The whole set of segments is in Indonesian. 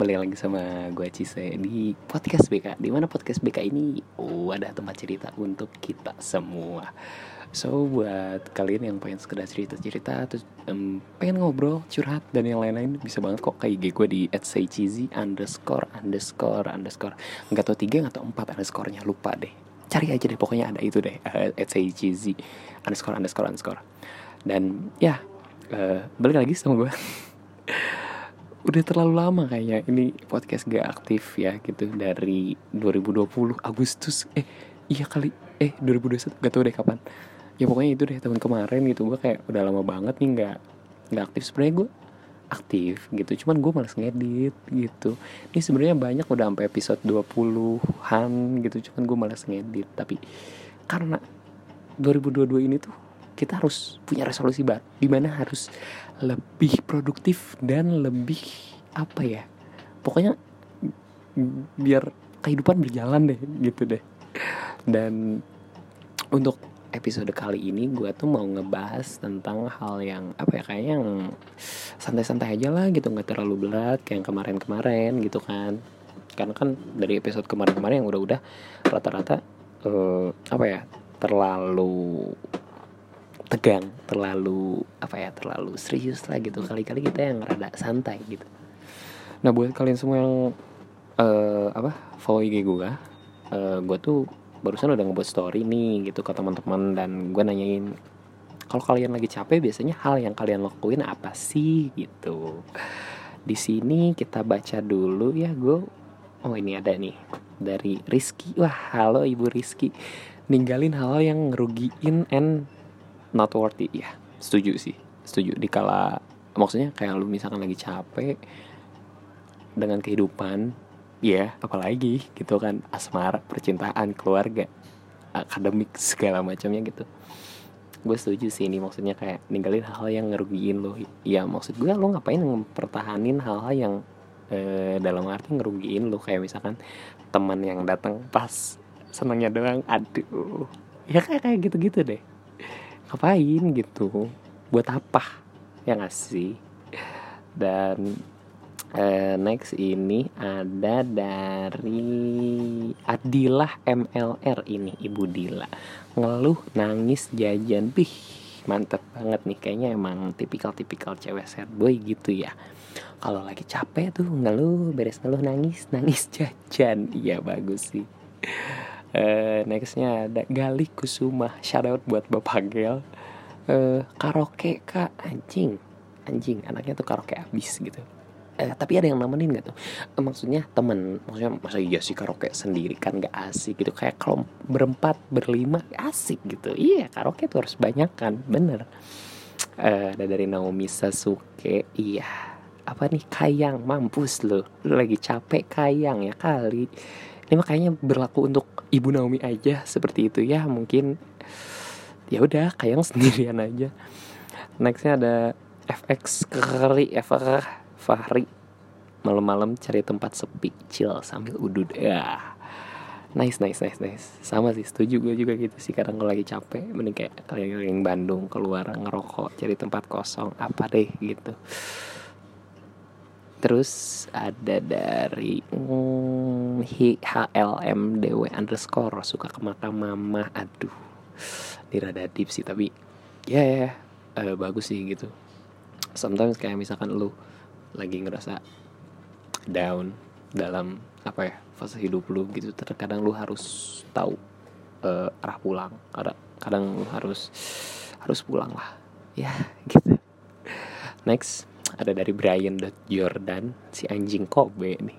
balik lagi sama gue Cise di podcast BK di mana podcast BK ini oh ada tempat cerita untuk kita semua. So buat kalian yang pengen sekedar cerita-cerita terus um, pengen ngobrol curhat dan yang lain-lain bisa banget kok. Kayak gue di @saycheesy underscore underscore underscore. Nggak tau tiga nggak tau empat underscorenya lupa deh. Cari aja deh pokoknya ada itu deh uh, @saycheesy underscore underscore underscore. Dan ya uh, balik lagi sama gue udah terlalu lama kayaknya. Ini podcast gak aktif ya gitu. Dari 2020 Agustus. Eh iya kali. Eh 2021 gak tau deh kapan. Ya pokoknya itu deh tahun kemarin gitu. Gue kayak udah lama banget nih nggak nggak aktif. Sebenarnya gue aktif gitu. Cuman gue males ngedit gitu. Ini sebenarnya banyak udah sampai episode 20-an gitu. Cuman gue males ngedit. Tapi karena 2022 ini tuh kita harus punya resolusi baru di mana harus lebih produktif dan lebih apa ya? Pokoknya biar kehidupan berjalan deh gitu deh. Dan untuk episode kali ini gue tuh mau ngebahas tentang hal yang apa ya kayak yang santai-santai aja lah gitu nggak terlalu berat kayak yang kemarin-kemarin gitu kan. Karena kan dari episode kemarin-kemarin yang udah-udah rata-rata uh, apa ya terlalu tegang terlalu apa ya terlalu serius lah gitu. Kali-kali kita yang rada santai gitu. Nah buat kalian semua yang uh, apa follow IG gue uh, gue tuh barusan udah ngebuat story nih gitu ke teman-teman dan gue nanyain kalau kalian lagi capek biasanya hal yang kalian lakuin apa sih? gitu. Di sini kita baca dulu ya gue oh ini ada nih dari Rizky. Wah halo ibu Rizky. Ninggalin hal yang ngerugiin and not worthy. Ya setuju sih. Setuju. Dikala maksudnya kayak lu misalkan lagi capek dengan kehidupan ya apalagi gitu kan asmara percintaan keluarga akademik segala macamnya gitu. Gue setuju sih ini maksudnya kayak ninggalin hal-hal yang ngerugiin lo. Ya maksud gue lo ngapain mempertahanin hal-hal yang eh, dalam arti ngerugiin lo? Kayak misalkan teman yang datang pas senangnya doang aduh. Ya kayak kayak gitu-gitu deh ngapain gitu? Buat apa? Ya nggak sih? Dan uh, next ini ada dari Adilah MLR ini Ibu Dila. Ngeluh nangis jajan. Bih mantep banget nih. Kayaknya emang tipikal-tipikal cewek sad boy gitu ya. Kalau lagi capek tuh ngeluh beres ngeluh nangis nangis jajan. Iya bagus sih uh, nextnya ada Gali Kusuma. Shout out buat Bapak Gel. Uh, karaoke kak. Anjing. Anjing anaknya tuh karaoke abis gitu. Eh, tapi ada yang nemenin gak tuh? Eh, maksudnya temen. Maksudnya masa iya sih karaoke sendiri kan gak asik gitu. Kayak kalau berempat berlima asik gitu. Iya karaoke tuh harus banyak kan. Bener. Eh, ada dari Naomi Sasuke. Iya. Apa nih? Kayang. Mampus lo lagi capek kayang ya kali ini makanya berlaku untuk ibu Naomi aja seperti itu ya mungkin. Ya udah kayak sendirian aja. Nextnya ada FX Keri FR Fahri. Malam-malam cari tempat sepi chill sambil udut. Ya. Nice nice nice nice. Sama sih setuju gue juga gitu sih. Kadang kalau lagi capek mending kayak keliling Bandung keluar ngerokok cari tempat kosong apa deh gitu. Terus ada dari hmm, HLMDW underscore suka ke makam mama. Aduh ini rada deep sih tapi ya ya uh, bagus sih gitu. Sometimes kayak misalkan lu lagi ngerasa down dalam apa ya fase hidup lu gitu terkadang lu harus tahu uh, arah pulang. Kadang kadang lu harus harus pulang lah. Ya gitu. Next ada dari Brian Jordan si anjing Kobe nih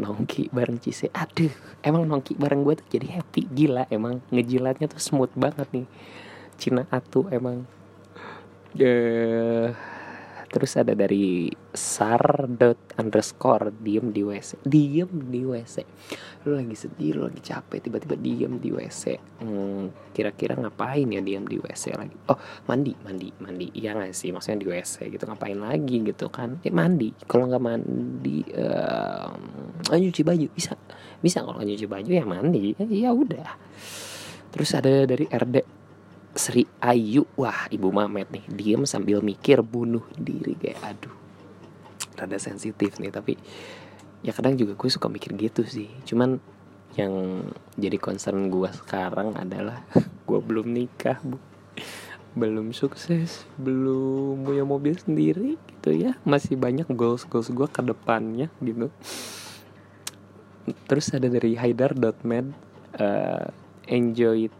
nongki bareng Cise. Aduh emang nongki bareng gue tuh jadi happy. Gila emang ngejilatnya tuh smooth banget nih. Cina Atu emang. Uh, terus ada dari sar dot underscore diem di wc diem di wc lu lagi sedih lu lagi capek tiba-tiba diem di wc hmm, kira-kira ngapain ya diem di wc lagi? Oh mandi mandi mandi. Iya gak sih? Maksudnya di wc gitu ngapain lagi gitu kan? Ya mandi. Kalau nggak mandi uh, nyuci baju. Bisa. Bisa kalau nyuci baju ya mandi. Ya, ya udah. Terus ada dari RD Sri Ayu. Wah ibu Mamet nih diem sambil mikir bunuh diri kayak aduh rada sensitif nih tapi ya kadang juga gue suka mikir gitu sih. Cuman yang jadi concern gue sekarang adalah gue belum nikah bu. Belum sukses belum punya mobil sendiri gitu ya. Masih banyak goals goals gue ke depannya gitu. Terus ada dari Haidar.med uh, enjoy it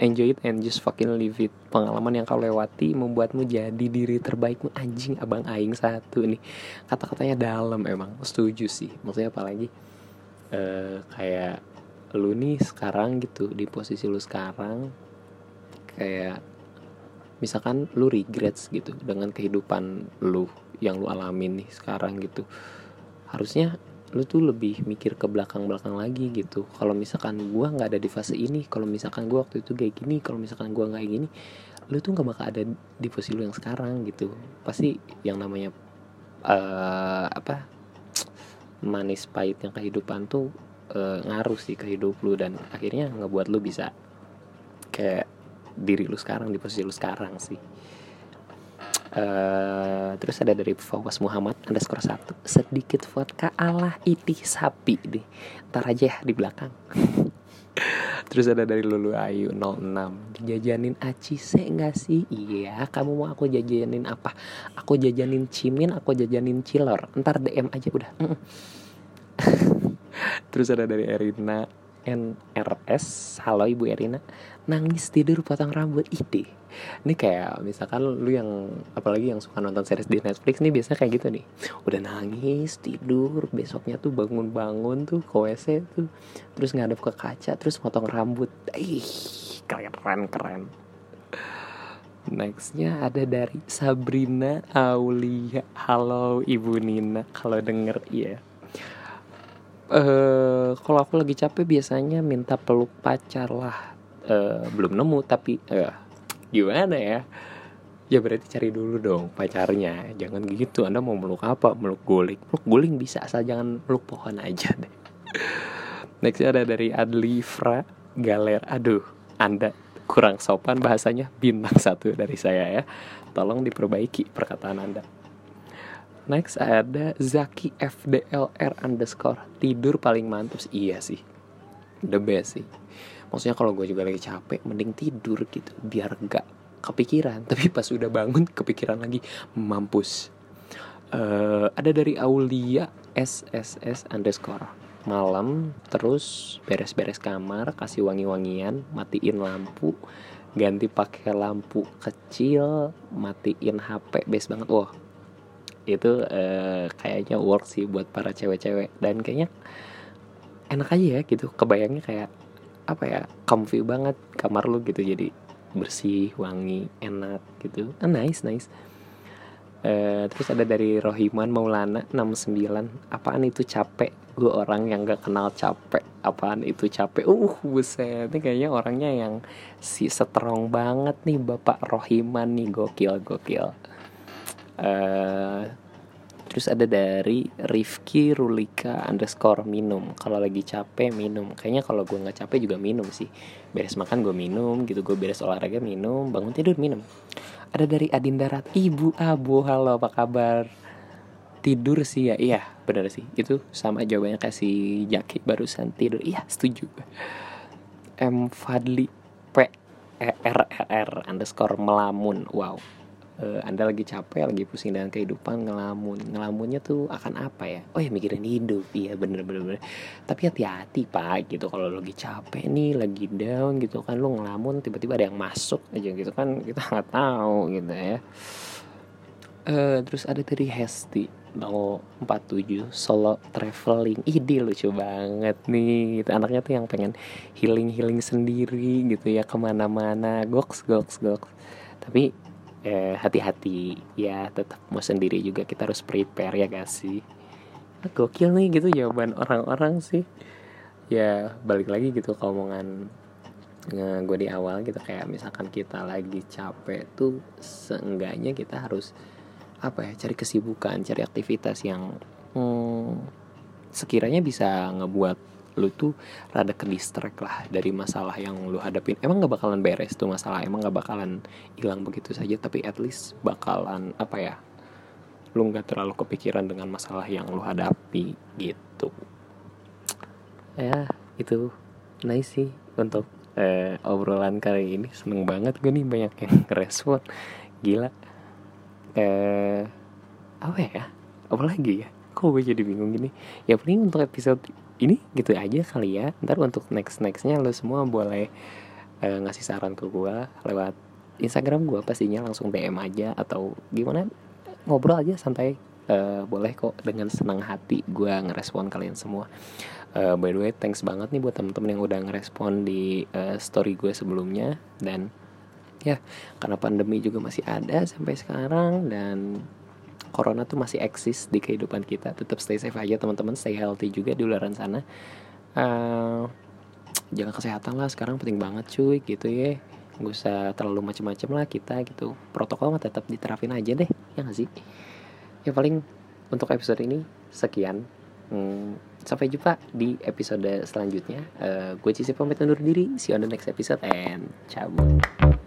enjoy it and just fucking live it. Pengalaman yang kau lewati membuatmu jadi diri terbaikmu. Anjing abang aing satu nih. Kata-katanya dalam emang. Setuju sih. Maksudnya apalagi uh, kayak lu nih sekarang gitu di posisi lu sekarang kayak misalkan lu regrets gitu dengan kehidupan lu yang lu alamin nih sekarang gitu. Harusnya lu tuh lebih mikir ke belakang-belakang lagi gitu. Kalau misalkan gua nggak ada di fase ini kalau misalkan gua waktu itu kayak gini kalau misalkan gua nggak gini lu tuh nggak bakal ada di posisi lu yang sekarang gitu. Pasti yang namanya uh, apa manis pahitnya kehidupan tuh uh, ngaruh sih ke hidup lu dan akhirnya ngebuat lu bisa kayak diri lu sekarang di posisi lu sekarang sih Uh, terus ada dari Fawas Muhammad underscore satu. Sedikit vodka Allah iti sapi deh ntar aja ya di belakang. Terus ada dari Lulu Ayu 06 dijajanin se enggak sih? Iya kamu mau aku jajanin apa? Aku jajanin cimin aku jajanin cilor. Ntar DM aja udah. Terus ada dari Erina NRS halo ibu Erina. Nangis tidur potong rambut. Ide. Ini kayak misalkan lu yang apalagi yang suka nonton series di Netflix nih biasanya kayak gitu nih. Udah nangis tidur besoknya tuh bangun-bangun tuh ke WC tuh. Terus ngadep ke kaca terus potong rambut. Ih keren keren. Nextnya ada dari Sabrina Aulia. Halo Ibu Nina. Kalau denger iya uh, Kalau aku lagi capek biasanya minta peluk pacar lah. Uh, belum nemu tapi uh, gimana ya? Ya berarti cari dulu dong pacarnya. Jangan gitu anda mau meluk apa? Meluk guling meluk guling bisa asal jangan meluk pohon aja deh. Next ada dari Adli Fra Galer. Aduh anda kurang sopan bahasanya. Bintang satu dari saya ya. Tolong diperbaiki perkataan anda next ada Zaki FDLR underscore. Tidur paling mantap iya sih. The best sih. Maksudnya kalau gue juga lagi capek mending tidur gitu biar gak kepikiran. Tapi pas udah bangun kepikiran lagi. Mampus. Uh, ada dari Aulia SSS underscore. Malam terus beres-beres kamar kasih wangi-wangian matiin lampu ganti pakai lampu kecil matiin HP best banget. Wah itu uh, kayaknya work sih buat para cewek-cewek. Dan kayaknya enak aja ya gitu. Kebayangnya kayak apa ya comfy banget kamar lu gitu. Jadi bersih wangi enak gitu. Ah, nice nice. Uh, terus ada dari Rohiman Maulana 69 apaan itu capek? Gue orang yang gak kenal capek. Apaan itu capek? Uh buset. Ini kayaknya orangnya yang si strong banget nih bapak Rohiman nih. Gokil gokil uh, Terus ada dari Rifki Rulika underscore minum. Kalau lagi capek minum. Kayaknya kalau gue nggak capek juga minum sih. Beres makan gue minum, gitu gue beres olahraga minum, bangun tidur minum. Ada dari Adinda Rat, Ibu Abu, halo apa kabar? Tidur sih ya, iya benar sih. Itu sama jawabannya kasih Jaki barusan tidur. Iya setuju. M Fadli P E R R R underscore melamun. Wow uh, anda lagi capek lagi pusing dengan kehidupan ngelamun. Ngelamunnya tuh akan apa ya? Oh ya mikirin hidup. Iya bener bener, bener. tapi hati-hati pak gitu. Kalau lagi capek nih lagi down gitu kan lu ngelamun tiba-tiba ada yang masuk aja gitu kan kita nggak tahu gitu ya. Uh, terus ada dari Hesti 047 solo traveling. Ide lucu banget nih. Gitu anaknya tuh yang pengen healing healing sendiri gitu ya ke mana-mana. Goks goks goks. Tapi eh, hati-hati. Ya tetap mau sendiri juga. Kita harus prepare ya gak sih? Nah, gokil nih gitu jawaban orang-orang sih. Ya balik lagi gitu ke omongan gue di awal gitu. Kayak misalkan kita lagi capek tuh seenggaknya kita harus apa ya cari kesibukan cari aktivitas yang hmm, sekiranya bisa ngebuat lu tuh rada ke distract lah dari masalah yang lu hadapin. Emang gak bakalan beres tuh masalah emang gak bakalan hilang begitu saja tapi at least bakalan apa ya lu nggak terlalu kepikiran dengan masalah yang lu hadapi gitu. Ya itu nice sih untuk eh, obrolan kali ini. Seneng banget gue nih banyak yang respon gila. Eh apa ya? Apa lagi ya kok gue jadi bingung gini? Ya paling untuk episode ini gitu aja kali ya. Ntar untuk next nextnya lo semua boleh eh, ngasih saran ke gue lewat Instagram gue pastinya langsung DM aja atau gimana? Ngobrol aja santai. Eh, boleh kok dengan senang hati gue ngerespon kalian semua. Uh, by the way thanks banget nih buat temen-temen yang udah ngerespon di uh, story gue sebelumnya. Dan ya karena pandemi juga masih ada sampai sekarang dan corona tuh masih eksis di kehidupan kita. Tetap stay safe aja teman-teman. Stay healthy juga di luar sana. Uh, jaga kesehatan lah sekarang penting banget cuy gitu ya. Gak usah terlalu macem-macem lah kita gitu. Protokol mah tetap diterapin aja deh ya gak sih? Ya paling untuk episode ini sekian. Hmm, sampai jumpa di episode selanjutnya. Uh, gue Cici pamit undur diri. See you on the next episode and cabut